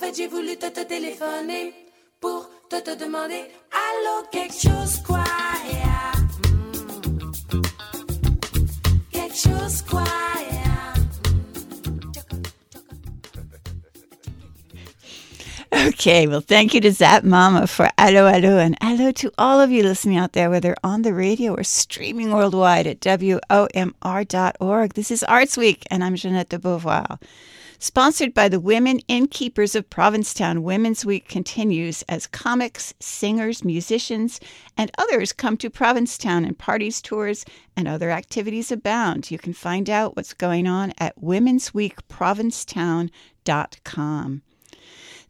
fait, j'ai voulu te, te téléphoner pour te, te demander Allô, quelque chose quoi yeah. Mm. Quelque chose quoi yeah. Okay, well, thank you to Zap Mama for Allo Allo, and hello to all of you listening out there, whether on the radio or streaming worldwide at WOMR.org. This is Arts Week, and I'm Jeanette de Beauvoir. Sponsored by the Women Innkeepers of Provincetown, Women's Week continues as comics, singers, musicians, and others come to Provincetown and parties, tours, and other activities abound. You can find out what's going on at womensweekprovincetown.com.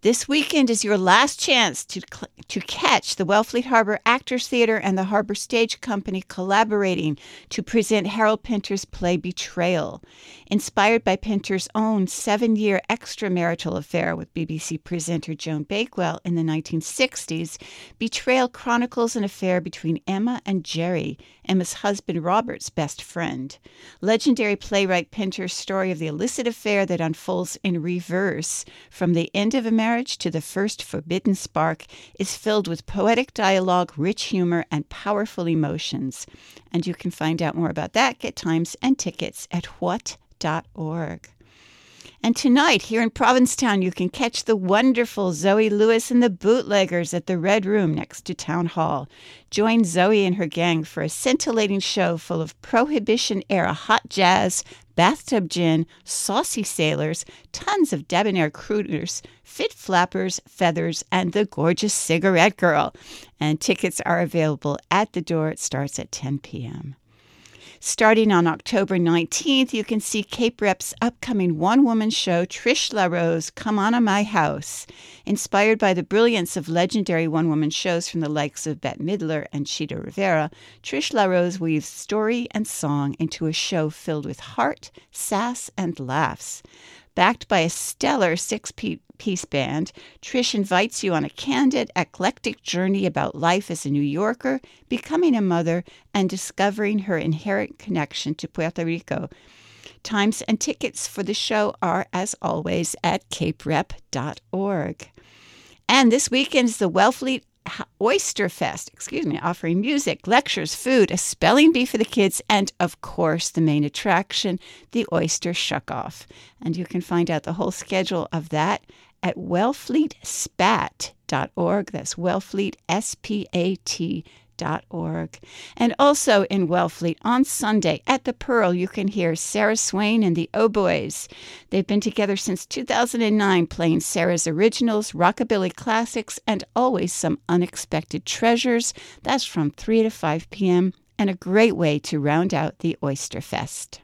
This weekend is your last chance to, cl- to catch the Wellfleet Harbor Actors Theater and the Harbor Stage Company collaborating to present Harold Pinter's play Betrayal. Inspired by Pinter's own seven year extramarital affair with BBC presenter Joan Bakewell in the 1960s, Betrayal chronicles an affair between Emma and Jerry, Emma's husband Robert's best friend. Legendary playwright Pinter's story of the illicit affair that unfolds in reverse from the end of a marriage to the first forbidden spark is filled with poetic dialogue, rich humor, and powerful emotions. And you can find out more about that, get times and tickets at what.org. And tonight, here in Provincetown, you can catch the wonderful Zoe Lewis and the Bootleggers at the Red Room next to Town Hall. Join Zoe and her gang for a scintillating show full of Prohibition era hot jazz, bathtub gin, saucy sailors, tons of debonair crooners, fit flappers, feathers, and the gorgeous cigarette girl. And tickets are available at the door. It starts at 10 p.m. Starting on October 19th, you can see Cape Rep's upcoming one woman show, Trish LaRose Come On to My House. Inspired by the brilliance of legendary one woman shows from the likes of Bette Midler and Chita Rivera, Trish LaRose weaves story and song into a show filled with heart, sass, and laughs. Backed by a stellar six piece band, Trish invites you on a candid, eclectic journey about life as a New Yorker, becoming a mother, and discovering her inherent connection to Puerto Rico. Times and tickets for the show are, as always, at caperep.org. And this weekend is the Wellfleet Oyster Fest, excuse me, offering music, lectures, food, a spelling bee for the kids, and of course, the main attraction, the Oyster Shuck Off. And you can find out the whole schedule of that at wellfleetspat.org. That's Wellfleet, S P A T Org. And also in Wellfleet on Sunday at the Pearl, you can hear Sarah Swain and the Oboes. They've been together since 2009, playing Sarah's originals, rockabilly classics, and always some unexpected treasures. That's from 3 to 5 p.m. and a great way to round out the Oyster Fest.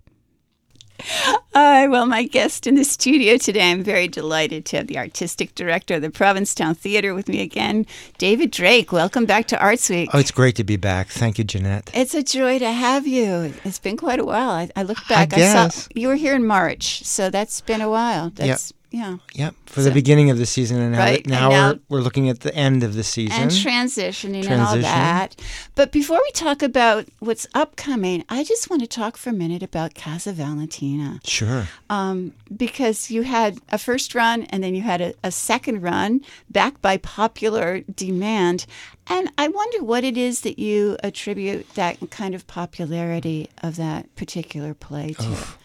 Uh, well, my guest in the studio today, I'm very delighted to have the artistic director of the Provincetown Theater with me again, David Drake. Welcome back to Arts Week. Oh, it's great to be back. Thank you, Jeanette. It's a joy to have you. It's been quite a while. I, I look back. I, I, saw you were here in March, so that's been a while. That's yep. Yeah. Yep. For so, the beginning of the season, and now, right, now, and now we're, we're looking at the end of the season and transitioning Transition. and all that. But before we talk about what's upcoming, I just want to talk for a minute about Casa Valentina. Sure. Um, because you had a first run, and then you had a, a second run, backed by popular demand. And I wonder what it is that you attribute that kind of popularity of that particular play to. Oh,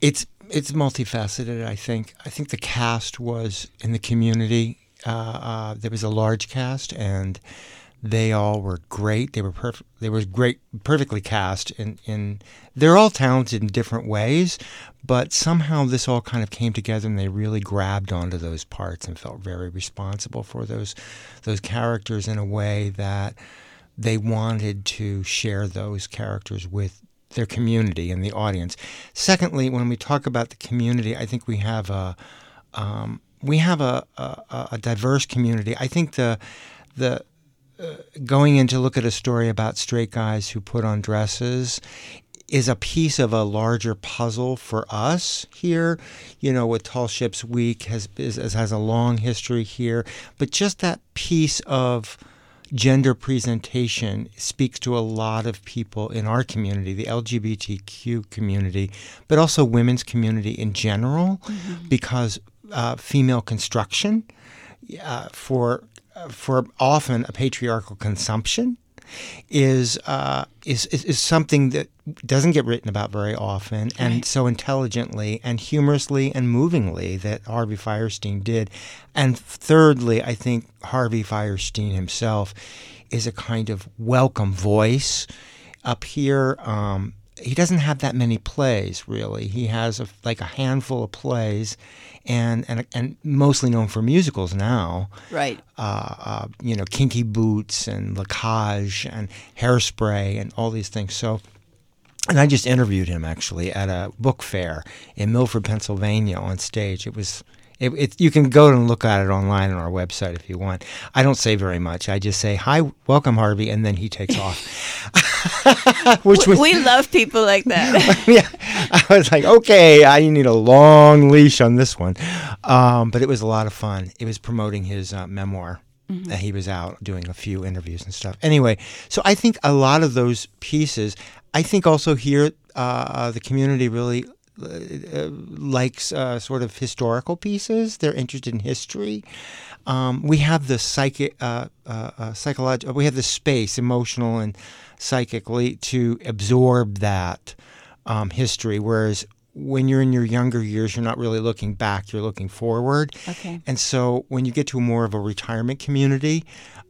it's it's multifaceted. I think. I think the cast was in the community. Uh, uh, there was a large cast, and they all were great. They were perfect. They were great, perfectly cast. In in they're all talented in different ways, but somehow this all kind of came together, and they really grabbed onto those parts and felt very responsible for those those characters in a way that they wanted to share those characters with their community and the audience. Secondly, when we talk about the community, I think we have a um, we have a, a, a, diverse community. I think the the uh, going in to look at a story about straight guys who put on dresses is a piece of a larger puzzle for us here. You know, with Tall Ships Week has is, has a long history here, but just that piece of gender presentation speaks to a lot of people in our community, the LGBTQ community, but also women's community in general, mm-hmm. because uh, female construction uh, for uh, for often a patriarchal consumption is, uh, is is is something that doesn't get written about very often, and Right. so intelligently and humorously and movingly that Harvey Fierstein did. And thirdly, I think Harvey Fierstein himself is a kind of welcome voice up here. Um, he doesn't have that many plays, really. He has a, like a handful of plays, and and and mostly known for musicals now Right. uh, uh, you know, Kinky Boots and La Cage and Hairspray and all these things. So, and I just interviewed him actually at a book fair in Milford, Pennsylvania on stage. It was. It, it, you can go and look at it online on our website if you want. I don't say very much. I just say, "Hi, welcome, Harvey," and then he takes off. Which was we love people like that. yeah, I was like, okay, I need a long leash on this one. Um, but it was a lot of fun. It was promoting his uh, memoir. And he was out doing a few interviews and stuff. Anyway, so I think a lot of those pieces, I think also here, uh, the community really uh, likes uh, sort of historical pieces. They're interested in history. Um, we have the psychic, uh, uh, uh, psychological. We have the space, emotional and psychically, to absorb that um, history. Whereas when you're in your younger years, you're not really looking back; you're looking forward. Okay. And so when you get to more of a retirement community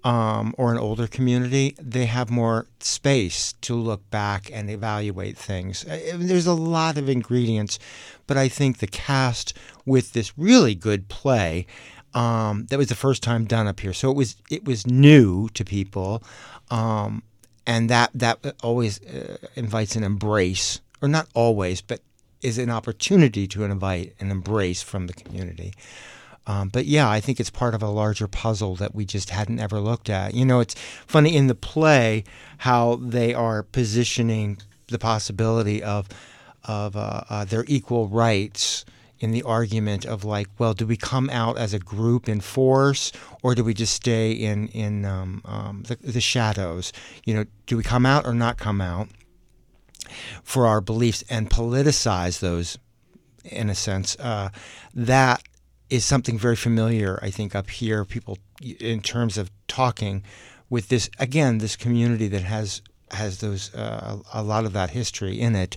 um, or an older community, they have more space to look back and evaluate things. There's a lot of ingredients, but I think the cast with this really good play. Um, that was the first time done up here, so it was it was new to people, um, and that that always uh, invites an embrace, or not always, but is an opportunity to invite an embrace from the community. Um, but yeah, I think it's part of a larger puzzle that we just hadn't ever looked at. You know, it's funny in the play how they are positioning the possibility of of uh, uh, their equal rights in the argument of like, well, do we come out as a group in force, or do we just stay in in um, um, the, the shadows? You know, do we come out or not come out for our beliefs and politicize those in a sense? Uh, that is something very familiar, I think, up here. People, in terms of talking with this again, this community that has has those uh, a lot of that history in it,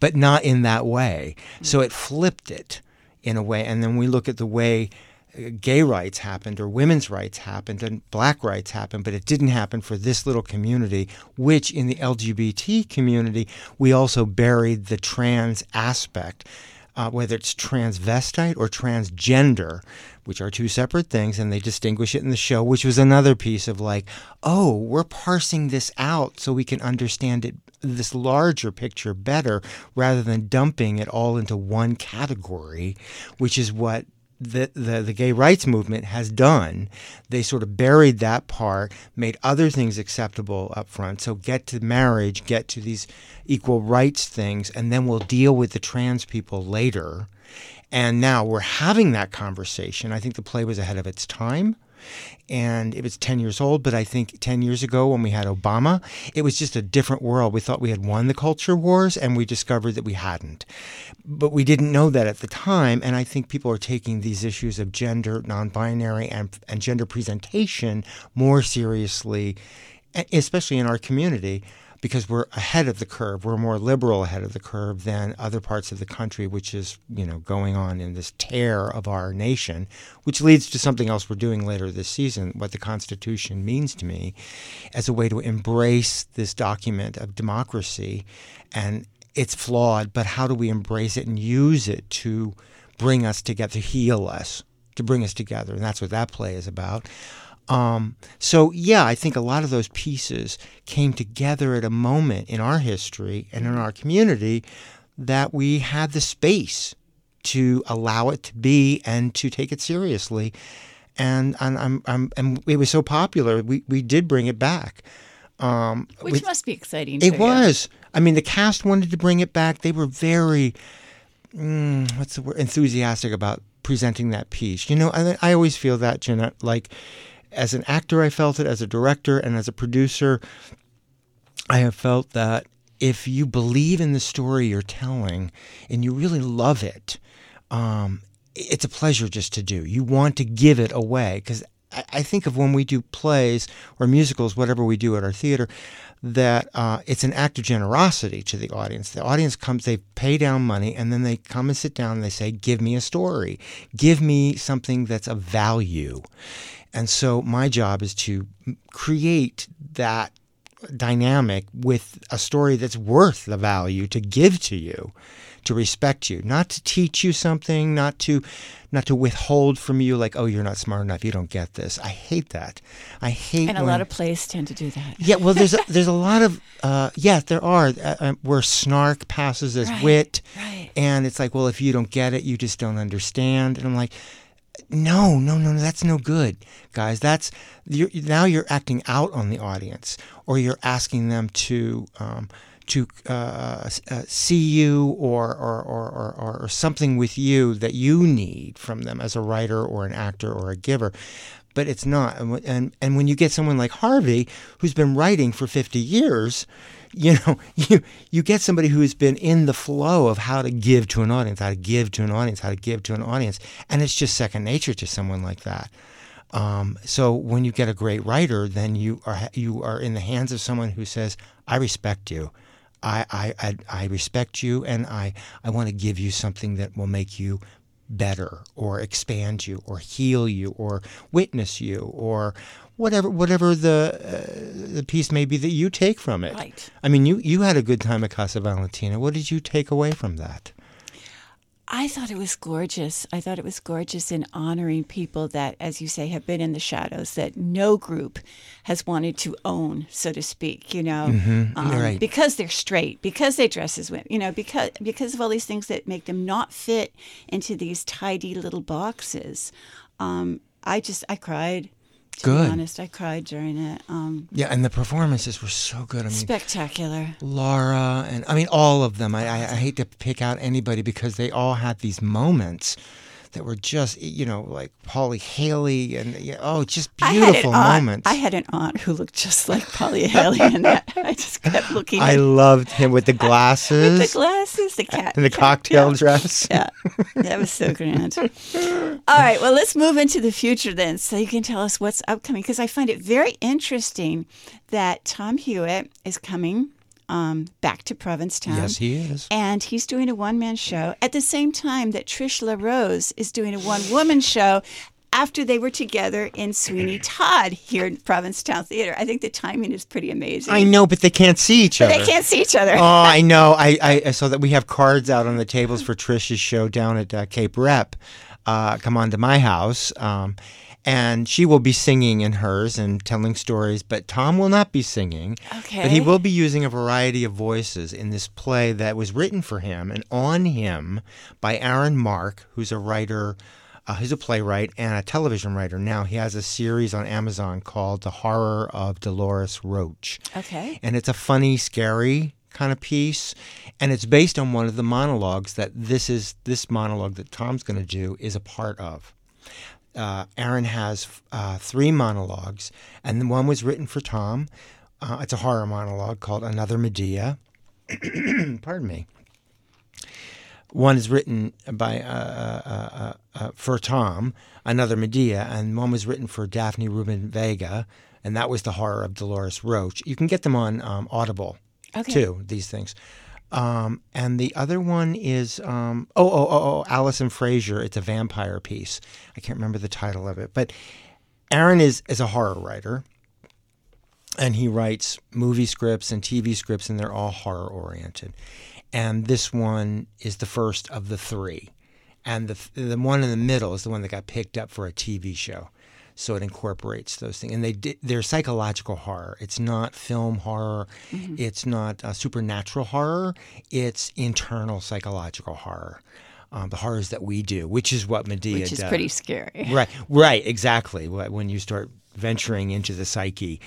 but not in that way. So it flipped it in a way, and then we look at the way uh, gay rights happened or women's rights happened and black rights happened, but it didn't happen for this little community, which in the LGBT community, we also buried the trans aspect. Uh, whether it's transvestite or transgender, which are two separate things, and they distinguish it in the show, which was another piece of like, oh, we're parsing this out so we can understand it, this larger picture better, rather than dumping it all into one category, which is what the, the, the gay rights movement has done. They sort of buried that part, made other things acceptable up front. So get to marriage, get to these equal rights things, and then we'll deal with the trans people later. And now we're having that conversation. I think the play was ahead of its time. And it was 10 years old, but I think 10 years ago when we had Obama, it was just a different world. We thought we had won the culture wars, and we discovered that we hadn't. But we didn't know that at the time. And I think people are taking these issues of gender, non binary, and, and gender presentation more seriously, especially in our community because we're ahead of the curve. We're more liberal ahead of the curve than other parts of the country, which is, you know, going on in this tear of our nation, which leads to something else we're doing later this season, what the Constitution means to me, as a way to embrace this document of democracy. And it's flawed, but how do we embrace it and use it to bring us together, to heal us, to bring us together? And that's what that play is about. Um, so yeah, I think a lot of those pieces came together at a moment in our history and in our community that we had the space to allow it to be and to take it seriously. And and I'm, I'm and it was so popular, we, we did bring it back. Um, Which with- must be exciting. it to you. was. I mean, the cast wanted to bring it back. They were very, mm, what's the word, enthusiastic about presenting that piece. You know, I, I always feel that, Jeanette, like as an actor, I felt it, as a director, and as a producer, I have felt that if you believe in the story you're telling and you really love it, um, it's a pleasure just to do. You want to give it away because I, I think of when we do plays or musicals, whatever we do at our theater, that uh, it's an act of generosity to the audience. The audience comes, they pay down money, and then they come and sit down and they say, Give me a story. Give me something that's of value. And so my job is to create that dynamic with a story that's worth the value to give to you to respect you not to teach you something not to not to withhold from you like oh you're not smart enough you don't get this i hate that i hate And a when- lot of plays tend to do that. yeah, well, there's a, there's a lot of uh, yeah, there are uh, uh, where snark passes as Right, wit, right. and it's like, well, if you don't get it, you just don't understand. And I'm like, no, no, no, no, that's no good, guys. That's you're, now you're acting out on the audience, or you're asking them to. Um, to uh, uh, see you or or, or, or or something with you that you need from them as a writer or an actor or a giver but it's not. And, and and when you get someone like Harvey, who's been writing for 50 years, you know, you you get somebody who has been in the flow of how to give to an audience, how to give to an audience, how to give to an audience, and it's just second nature to someone like that. Um, so when you get a great writer, then you are you are in the hands of someone who says, "I respect you." I, I, I, I respect you and I, I want to give you something that will make you better or expand you or heal you or witness you or whatever whatever the uh, the piece may be that you take from it. Right. I mean, you you had a good time at Casa Valentina. What did you take away from that? I thought it was gorgeous. I thought it was gorgeous in honoring people that, as you say, have been in the shadows that no group has wanted to own, so to speak. You know, um, right. because they're straight, because they dress as women. You know, because because of all these things that make them not fit into these tidy little boxes. Um, I just I cried. To Good. be honest, I cried during it. Um, Yeah, and the performances were so good. I mean, spectacular. Laura and I mean all of them. I, I, I hate to pick out anybody because they all had these moments that were just you know like Polly Haley and yeah, oh just beautiful I had, an aunt. I had an aunt who looked just like Polly Haley and that. I just kept looking I loved him with the glasses. the glasses the cat, and the cocktail dress. Yeah, that was so grand. All right, well, let's move into the future then, so you can tell us what's upcoming. Because I find it very interesting that Tom Hewitt is coming um, back to Provincetown. Yes, he is. And he's doing a one man show at the same time that Trish LaRose is doing a one woman show after they were together in Sweeney Todd here in Provincetown Theater. I think the timing is pretty amazing. I know, but they can't see each other. They can't see each other. Oh, I know. I, I, I saw that we have cards out on the tables for Trisha's show down at uh, Cape Rep. Uh, come on to my house. Um, and she will be singing in hers and telling stories, but Tom will not be singing. Okay. But he will be using a variety of voices in this play that was written for him and on him by Aaron Mark, who's a writer. Uh, he's a playwright and a television writer. Now he has a series on Amazon called The Horror of Dolores Roach okay. and it's a funny, scary kind of piece, and it's based on one of the monologues that this is this monologue that Tom's going to do is a part of. Uh, Aaron has uh, three monologues, and one was written for Tom. Uh, it's a horror monologue called Another Medea. Pardon me. One is written by uh, uh, uh, uh, for Tom, Another Medea, and one was written for Daphne Rubin Vega, and that was the horror of Dolores Roach. You can get them on um, Audible Okay. too. These things. Um, and the other one is um, oh oh oh oh Alison Fraser. It's a vampire piece. I can't remember the title of it, but Aaron is is a horror writer, and he writes movie scripts and TV scripts, and they're all horror oriented. And this one is the first of the three, and the the one in the middle is the one that got picked up for a TV show. So it incorporates those things, and they di- they're psychological horror. It's not film horror. It's not uh, supernatural horror. It's internal psychological horror, um, the horrors that we do, which is what Medea Which is does. pretty scary. Right, right, exactly. When you start venturing into the psyche.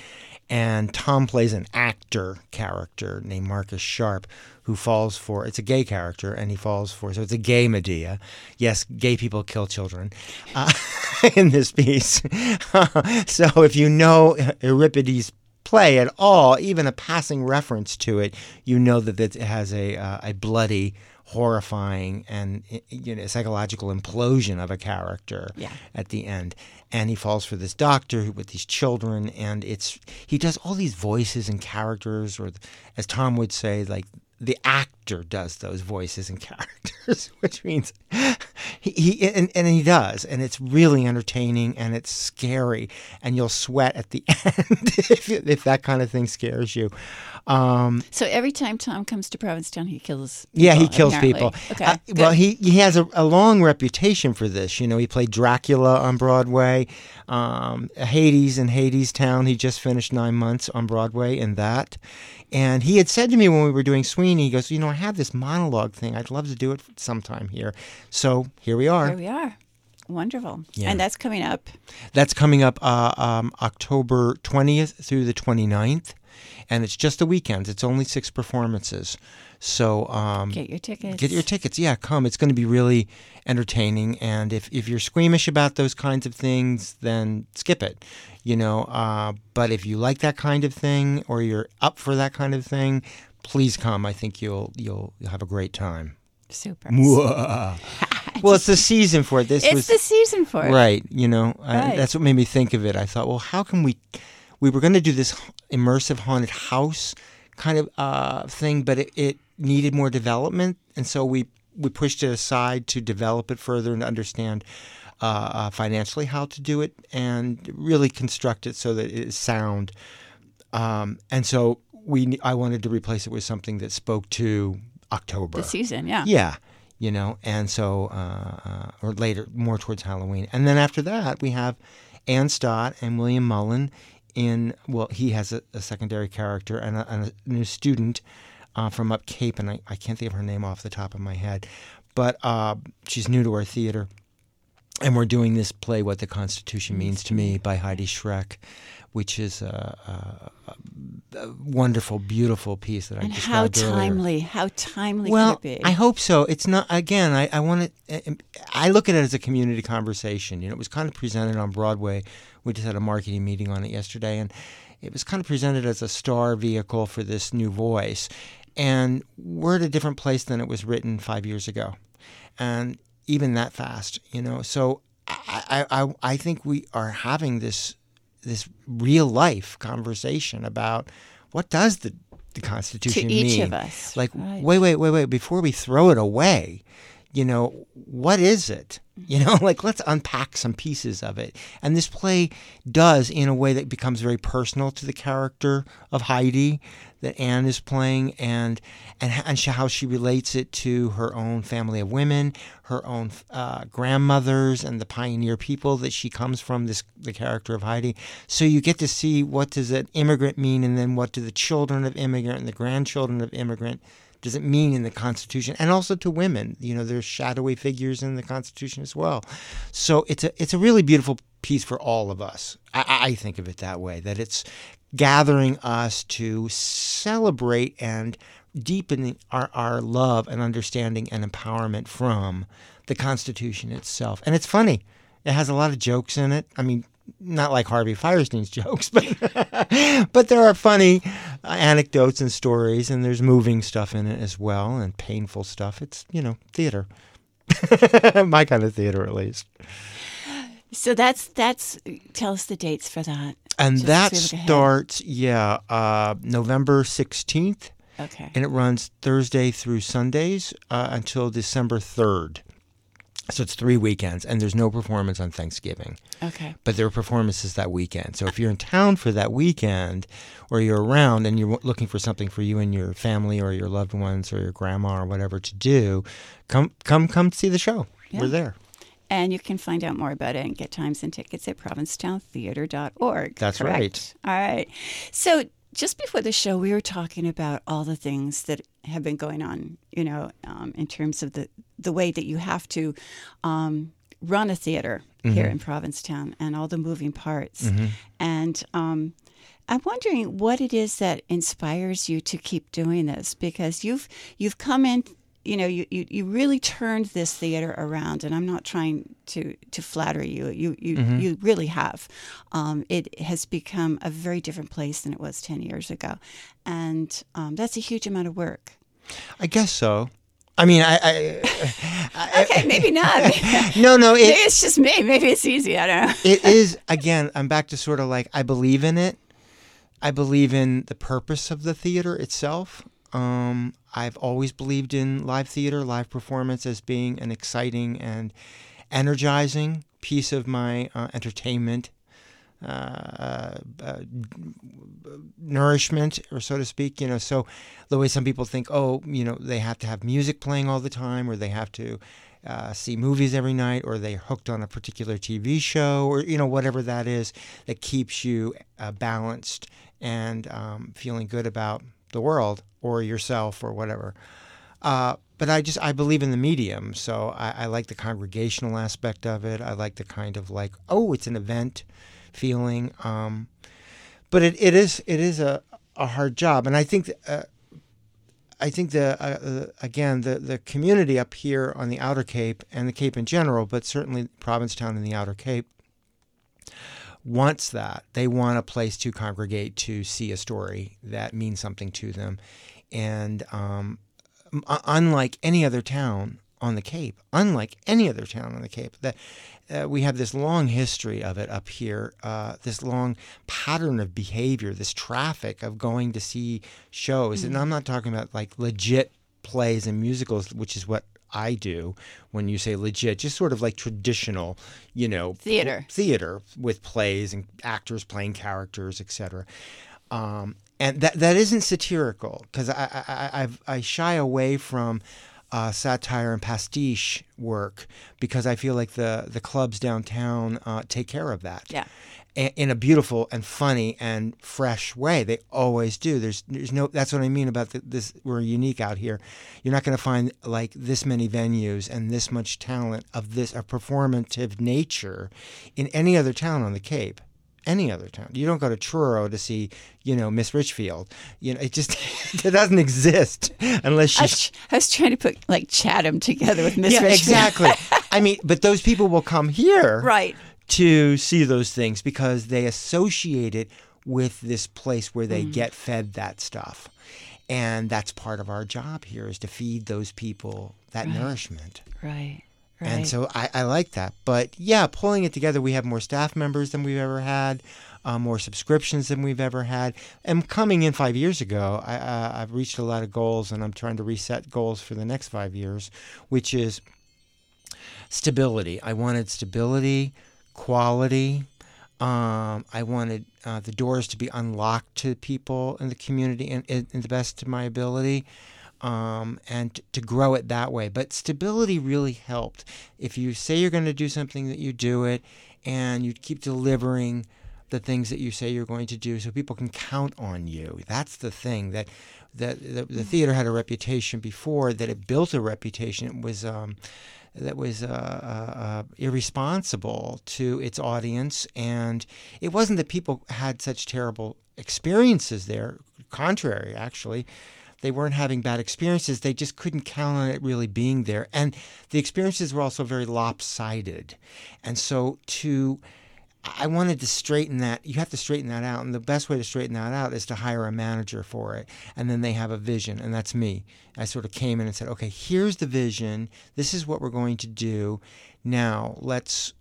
And Tom plays an actor character named Marcus Sharp who falls for it's a gay character and he falls for so it's a gay Medea. Yes, gay people kill children uh, in this piece. so if you know Euripides' play at all, even a passing reference to it, you know that it has a uh, a bloody horrifying and you know psychological implosion of a character Yeah. at the end and he falls for this doctor with these children and it's he does all these voices and characters or as tom would say like the actor does those voices and characters which means he, he and, and he does and it's really entertaining and it's scary and you'll sweat at the end if, if that kind of thing scares you um, So every time Tom comes to Provincetown, he kills. People, yeah, he kills apparently. people. Okay. Uh, well, he he has a, a long reputation for this. You know, he played Dracula on Broadway, um, Hades in Hadestown. He just finished nine months on Broadway in that. And he had said to me when we were doing Sweeney, he goes, "You know, I have this monologue thing. I'd love to do it sometime here." So here we are. Here we are. Wonderful. Yeah. And that's coming up. That's coming up uh, um, October 20th through the 29th. And it's just the weekends. It's only six performances. So um, Get your tickets. Get your tickets. Yeah, come. It's going to be really entertaining. And if, if you're squeamish about those kinds of things, then skip it. You know, uh, but if you like that kind of thing or you're up for that kind of thing, please come. I think you'll you'll, you'll have a great time. Super. well, it's the season for it. This It's was the season for it. right. You know, I, that's what made me think of it. I thought, well, how can we? We were going to do this immersive haunted house kind of uh, thing, but it, it needed more development, and so we we pushed it aside to develop it further and understand uh, uh, financially how to do it and really construct it so that it is sound. Um, and so we, I wanted to replace it with something that spoke to October. The season, yeah. Yeah, you know, and so uh, uh, or later, more towards Halloween, and then after that we have Ann Stott and William Mullen in. Well, he has a, a secondary character and a, and a new student uh, from Up Cape, and I, I can't think of her name off the top of my head, but uh, she's new to our theater. And we're doing this play, What the Constitution Means to Me, by Heidi Schreck, which is a, a, a wonderful, beautiful piece that I And how earlier. timely, how timely Well, could it be? I hope so. It's not again. I, I want to. Eh, eh, I look at it as a community conversation. You know, it was kind of presented on Broadway. We just had a marketing meeting on it yesterday, and it was kind of presented as a star vehicle for this new voice. And we're at a different place than it was written five years ago, and even that fast, you know. So I, I, I think we are having this this real life conversation about what does the the Constitution to each mean? of us. Like, Right. wait, wait, wait, wait. Before we throw it away, you know, what is it? You know, like let's unpack some pieces of it. And this play does in a way that becomes very personal to the character of Heidi that Anne is playing, and and, and how she relates it to her own family of women, her own uh, grandmothers, and the pioneer people that she comes from. This the character of Heidi. So you get to see what does an immigrant mean, and then what do the children of immigrant and the grandchildren of immigrant does it mean in the Constitution, and also to women. You know, there's shadowy figures in the Constitution as well. So it's a it's a really beautiful piece for all of us. I, I think of it that way. That it's gathering us to celebrate and deepen our, our love and understanding and empowerment from the Constitution itself. And it's funny. It has a lot of jokes in it. I mean, not like Harvey Fierstein's jokes, but but there are funny anecdotes and stories, and there's moving stuff in it as well, and painful stuff. It's you know theater, my kind of theater at least. so that's that's tell us the dates for that. And Just that as we look ahead. starts, yeah, uh, November 16th, Okay. and it runs Thursday through Sundays uh, until December 3rd. So it's three weekends, and there's no performance on Thanksgiving. Okay. but there are performances that weekend. So if you're in town for that weekend, or you're around and you're looking for something for you and your family or your loved ones or your grandma or whatever to do, come come come see the show. Yeah. We're there. And you can find out more about it and get times and tickets at provincetowntheater.org. That's correct? All right. So just before the show, we were talking about all the things that have been going on, you know, um, in terms of the, the way that you have to um, run a theater here Mm-hmm. in Provincetown and all the moving parts. And um, I'm wondering what it is that inspires you to keep doing this because you've you've come in you know you, you, you really turned this theater around and I'm not trying to to flatter you you you, you really have um, it has become a very different place than it was 10 years ago and um, that's a huge amount of work I guess so. I mean, I, I, Okay, maybe not. no, no. It, it's just me. Maybe it's easy. I don't know. it is again i'm back to sort of like i believe in it i believe in the purpose of the theater itself um, i've always believed in live theater live performance as being an exciting and energizing piece of my uh, entertainment uh, uh, nourishment, or so to speak. You know, so the way some people think, oh, you know, they have to have music playing all the time, or they have to uh, see movies every night, or they're hooked on a particular TV show, or you know, whatever that is that keeps you uh, balanced and um, feeling good about the world or yourself or whatever. Uh, but I just I believe in the medium, so I, I like the congregational aspect of it. I like the kind of like oh, it's an event feeling. Um, but it, it is it is a, a hard job, and I think uh, I think the uh, uh, again the the community up here on the Outer Cape and the Cape in general, but certainly Provincetown and the Outer Cape wants that. They want a place to congregate to see a story that means something to them, and um, unlike any other town on the Cape, unlike any other town on the Cape, that uh, we have this long history of it up here, uh, this long pattern of behavior, this traffic of going to see shows. And I'm not talking about like legit plays and musicals, which is what I do when you say legit, just sort of like traditional, you know, Theater. theater with plays and actors playing characters, etc. Um, and that that isn't satirical because I, I I I've, I shy away from uh, satire and pastiche work because I feel like the the clubs downtown uh, take care of that. Yeah. A- In a beautiful and funny and fresh way, they always do. There's, there's no. That's what I mean about the, this. We're unique out here. You're not going to find like this many venues and this much talent of this a performative nature in any other town on the Cape any other town. You don't go to Truro to see, you know, Miss Richfield. You know, it just it doesn't exist unless I she's was, I was trying to put like Chatham together with Miss yeah, Richmond. exactly. I mean, but those people will come here Right. To see those things because they associate it with this place where they get fed that stuff. And that's part of our job here is to feed those people that nourishment. Right. Right. And so I, I like that. But yeah, pulling it together, we have more staff members than we've ever had, uh, more subscriptions than we've ever had. And coming in five years ago, I, uh, I've reached a lot of goals, and I'm trying to reset goals for the next five years, which is stability. I wanted stability, quality. Um, I wanted uh, the doors to be unlocked to people in the community in, in, in the best of my ability um, and to grow it that way. But stability really helped. If you say you're going to do something, that you do it, and you keep delivering the things that you say you're going to do, so people can count on you. That's the thing that that the, the theater had a reputation before that it built a reputation. It was. Um, that was uh, uh, uh, irresponsible to its audience, and it wasn't that people had such terrible experiences there. Contrary, actually, they weren't having bad experiences. They just couldn't count on it really being there. And the experiences were also very lopsided. And so to I wanted to straighten that. You have to straighten that out, and the best way to straighten that out is to hire a manager for it, and then they have a vision, and that's me. I sort of came in and said, "Okay, here's the vision. This is what we're going to do. Now let's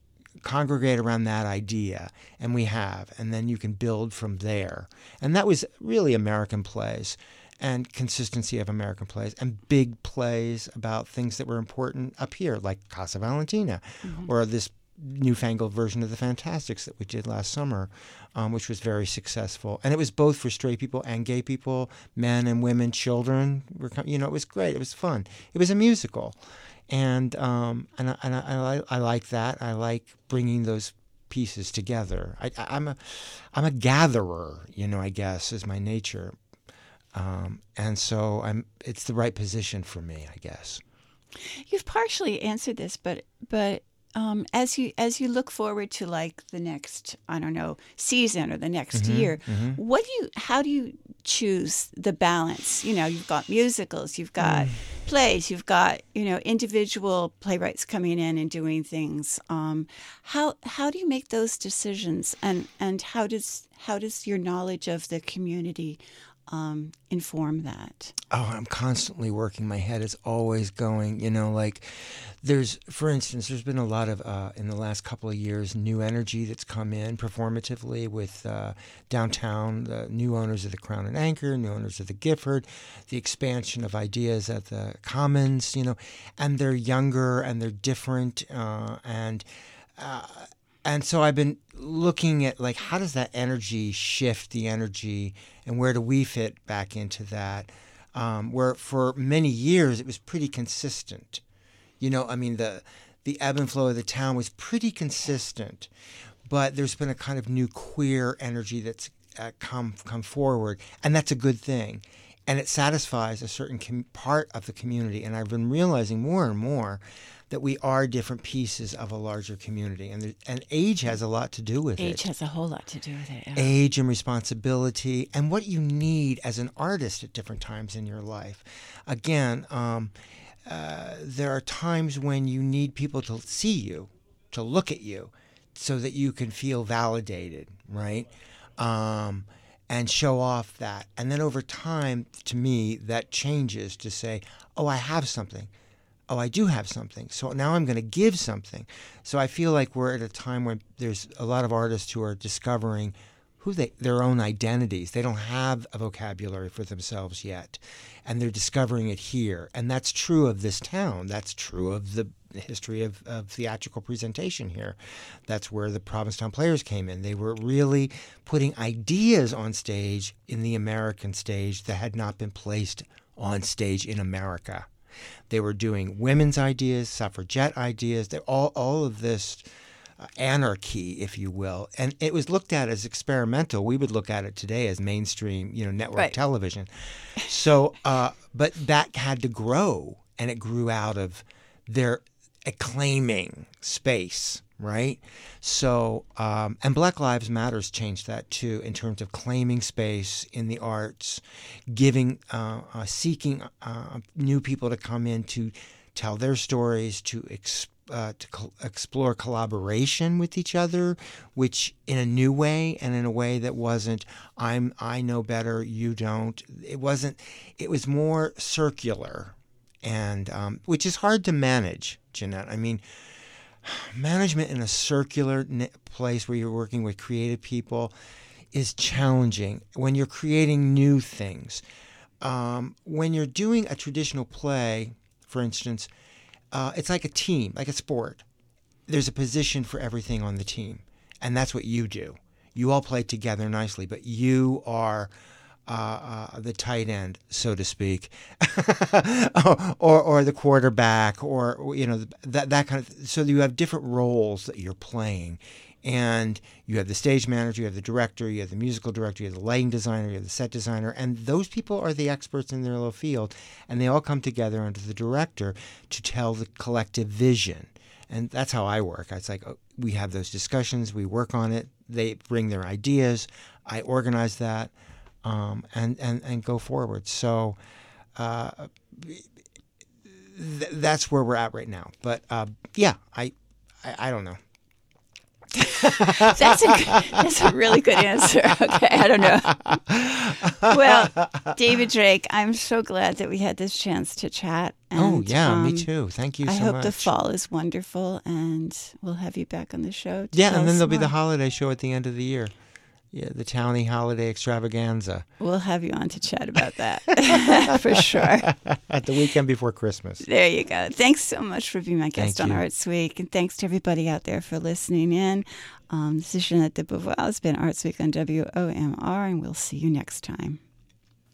congregate around that idea, and we have, and then you can build from there." And that was really American plays and consistency of American plays and big plays about things that were important up here, like Casa Valentina, mm-hmm. or this newfangled version of the Fantasticks that we did last summer, um, which was very successful. And it was both for straight people and gay people, men and women, children. Were, you know, it was great. It was fun. It was a musical, and um, and I, and I, I, I like that. I like bringing those pieces together. I, I'm a I'm a gatherer. You know, I guess is my nature. Um, and so I'm. It's the right position for me, I guess. You've partially answered this, but but um, as you as you look forward to like the next I don't know season or the next year, what do you how do you choose the balance? You know, you've got musicals, you've got plays, you've got you know individual playwrights coming in and doing things. Um, how how do you make those decisions, and and how does how does your knowledge of the community um, inform that? oh, I'm constantly working. My head is always going. You know, like there's, for instance, there's been a lot of uh, in the last couple of years new energy that's come in performatively with uh, downtown, the new owners of the Crown and Anchor, new owners of the Gifford, the expansion of ideas at the Commons. You know, and they're younger and they're different uh, and. And so I've been looking at like how does that energy shift the energy and where do we fit back into that? Um, where for many years it was pretty consistent. You know i mean the the ebb and flow of the town was pretty consistent but there's been a kind of new queer energy that's uh, come come forward and that's a good thing. And it satisfies a certain com- part of the community and i've been realizing more and more that we are different pieces of a larger community, and there, and age has a lot to do with Age it. Age has a whole lot to do with it. yeah. Age and responsibility, and what you need as an artist at different times in your life. Again, um, uh, there are times when you need people to see you, to look at you, so that you can feel validated, right? Um, and show off that. And then over time, to me, that changes to say, oh, I have something. Oh, I do have something. So now I'm going to give something. So I feel like we're at a time when there's a lot of artists who are discovering who they their own identities. They don't have a vocabulary for themselves yet, and they're discovering it here. And that's true of this town. That's true of the history of, of theatrical presentation here. That's where the Provincetown Players came in. They were really putting ideas on stage in the American stage that had not been placed on stage in America. They were doing women's ideas, suffragette ideas. They all all of this uh, anarchy, if you will, and it was looked at as experimental. We would look at it today as mainstream, you know, network Right. television. So, uh, but that had to grow, and it grew out of their acclaiming space, right? So, um, and Black Lives Matters changed that too in terms of claiming space in the arts, giving, uh, uh, seeking uh, new people to come in to tell their stories, to uh, to col- explore collaboration with each other, which in a new way and in a way that wasn't I'm I know better, you don't. It wasn't. It was more circular, and um, which is hard to manage, Jeanette. I mean, management in a circular place where you're working with creative people is challenging when you're creating new things. Um, when you're doing a traditional play, for instance, uh, it's like a team, like a sport. There's a position for everything on the team, and that's what you do. You all play together nicely, but you are uh, uh, the tight end, so to speak, or or the quarterback, or you know that that kind of. So you have different roles that you're playing, and you have the stage manager, you have the director, you have the musical director, you have the lighting designer, you have the set designer, and those people are the experts in their little field, and they all come together under the director to tell the collective vision. And that's how I work. It's like uh, we have those discussions, we work on it, they bring their ideas, I organize that, um, and, and, and go forward. So uh, th- that's where we're at right now. But uh, yeah, I, I, I don't know. That's a good, that's a really good answer. Okay, I don't know. Well, David Drake, I'm so glad that we had this chance to chat. oh and, yeah, me um, too. Thank you I so hope much. the fall is wonderful, and we'll have you back on the show. Yeah, and then there'll be the holiday show at the end of the year. Yeah, the Towny Holiday Extravaganza We'll have you on to chat about that for sure. at the weekend before Christmas. There you go. Thanks so much for being my guest Thank on you. Arts Week. And thanks to everybody out there for listening in. Um, this is Jeanette de Beauvoir. It's been Arts Week on WOMR, and we'll see you next time.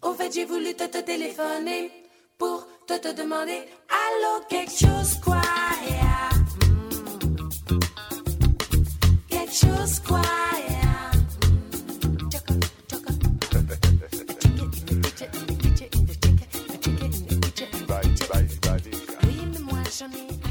Au fait, j'ai voulu te, te téléphoner pour te, te demander Allô, quelque chose quoi yeah. Mm. Quelque chose quoi Russian me.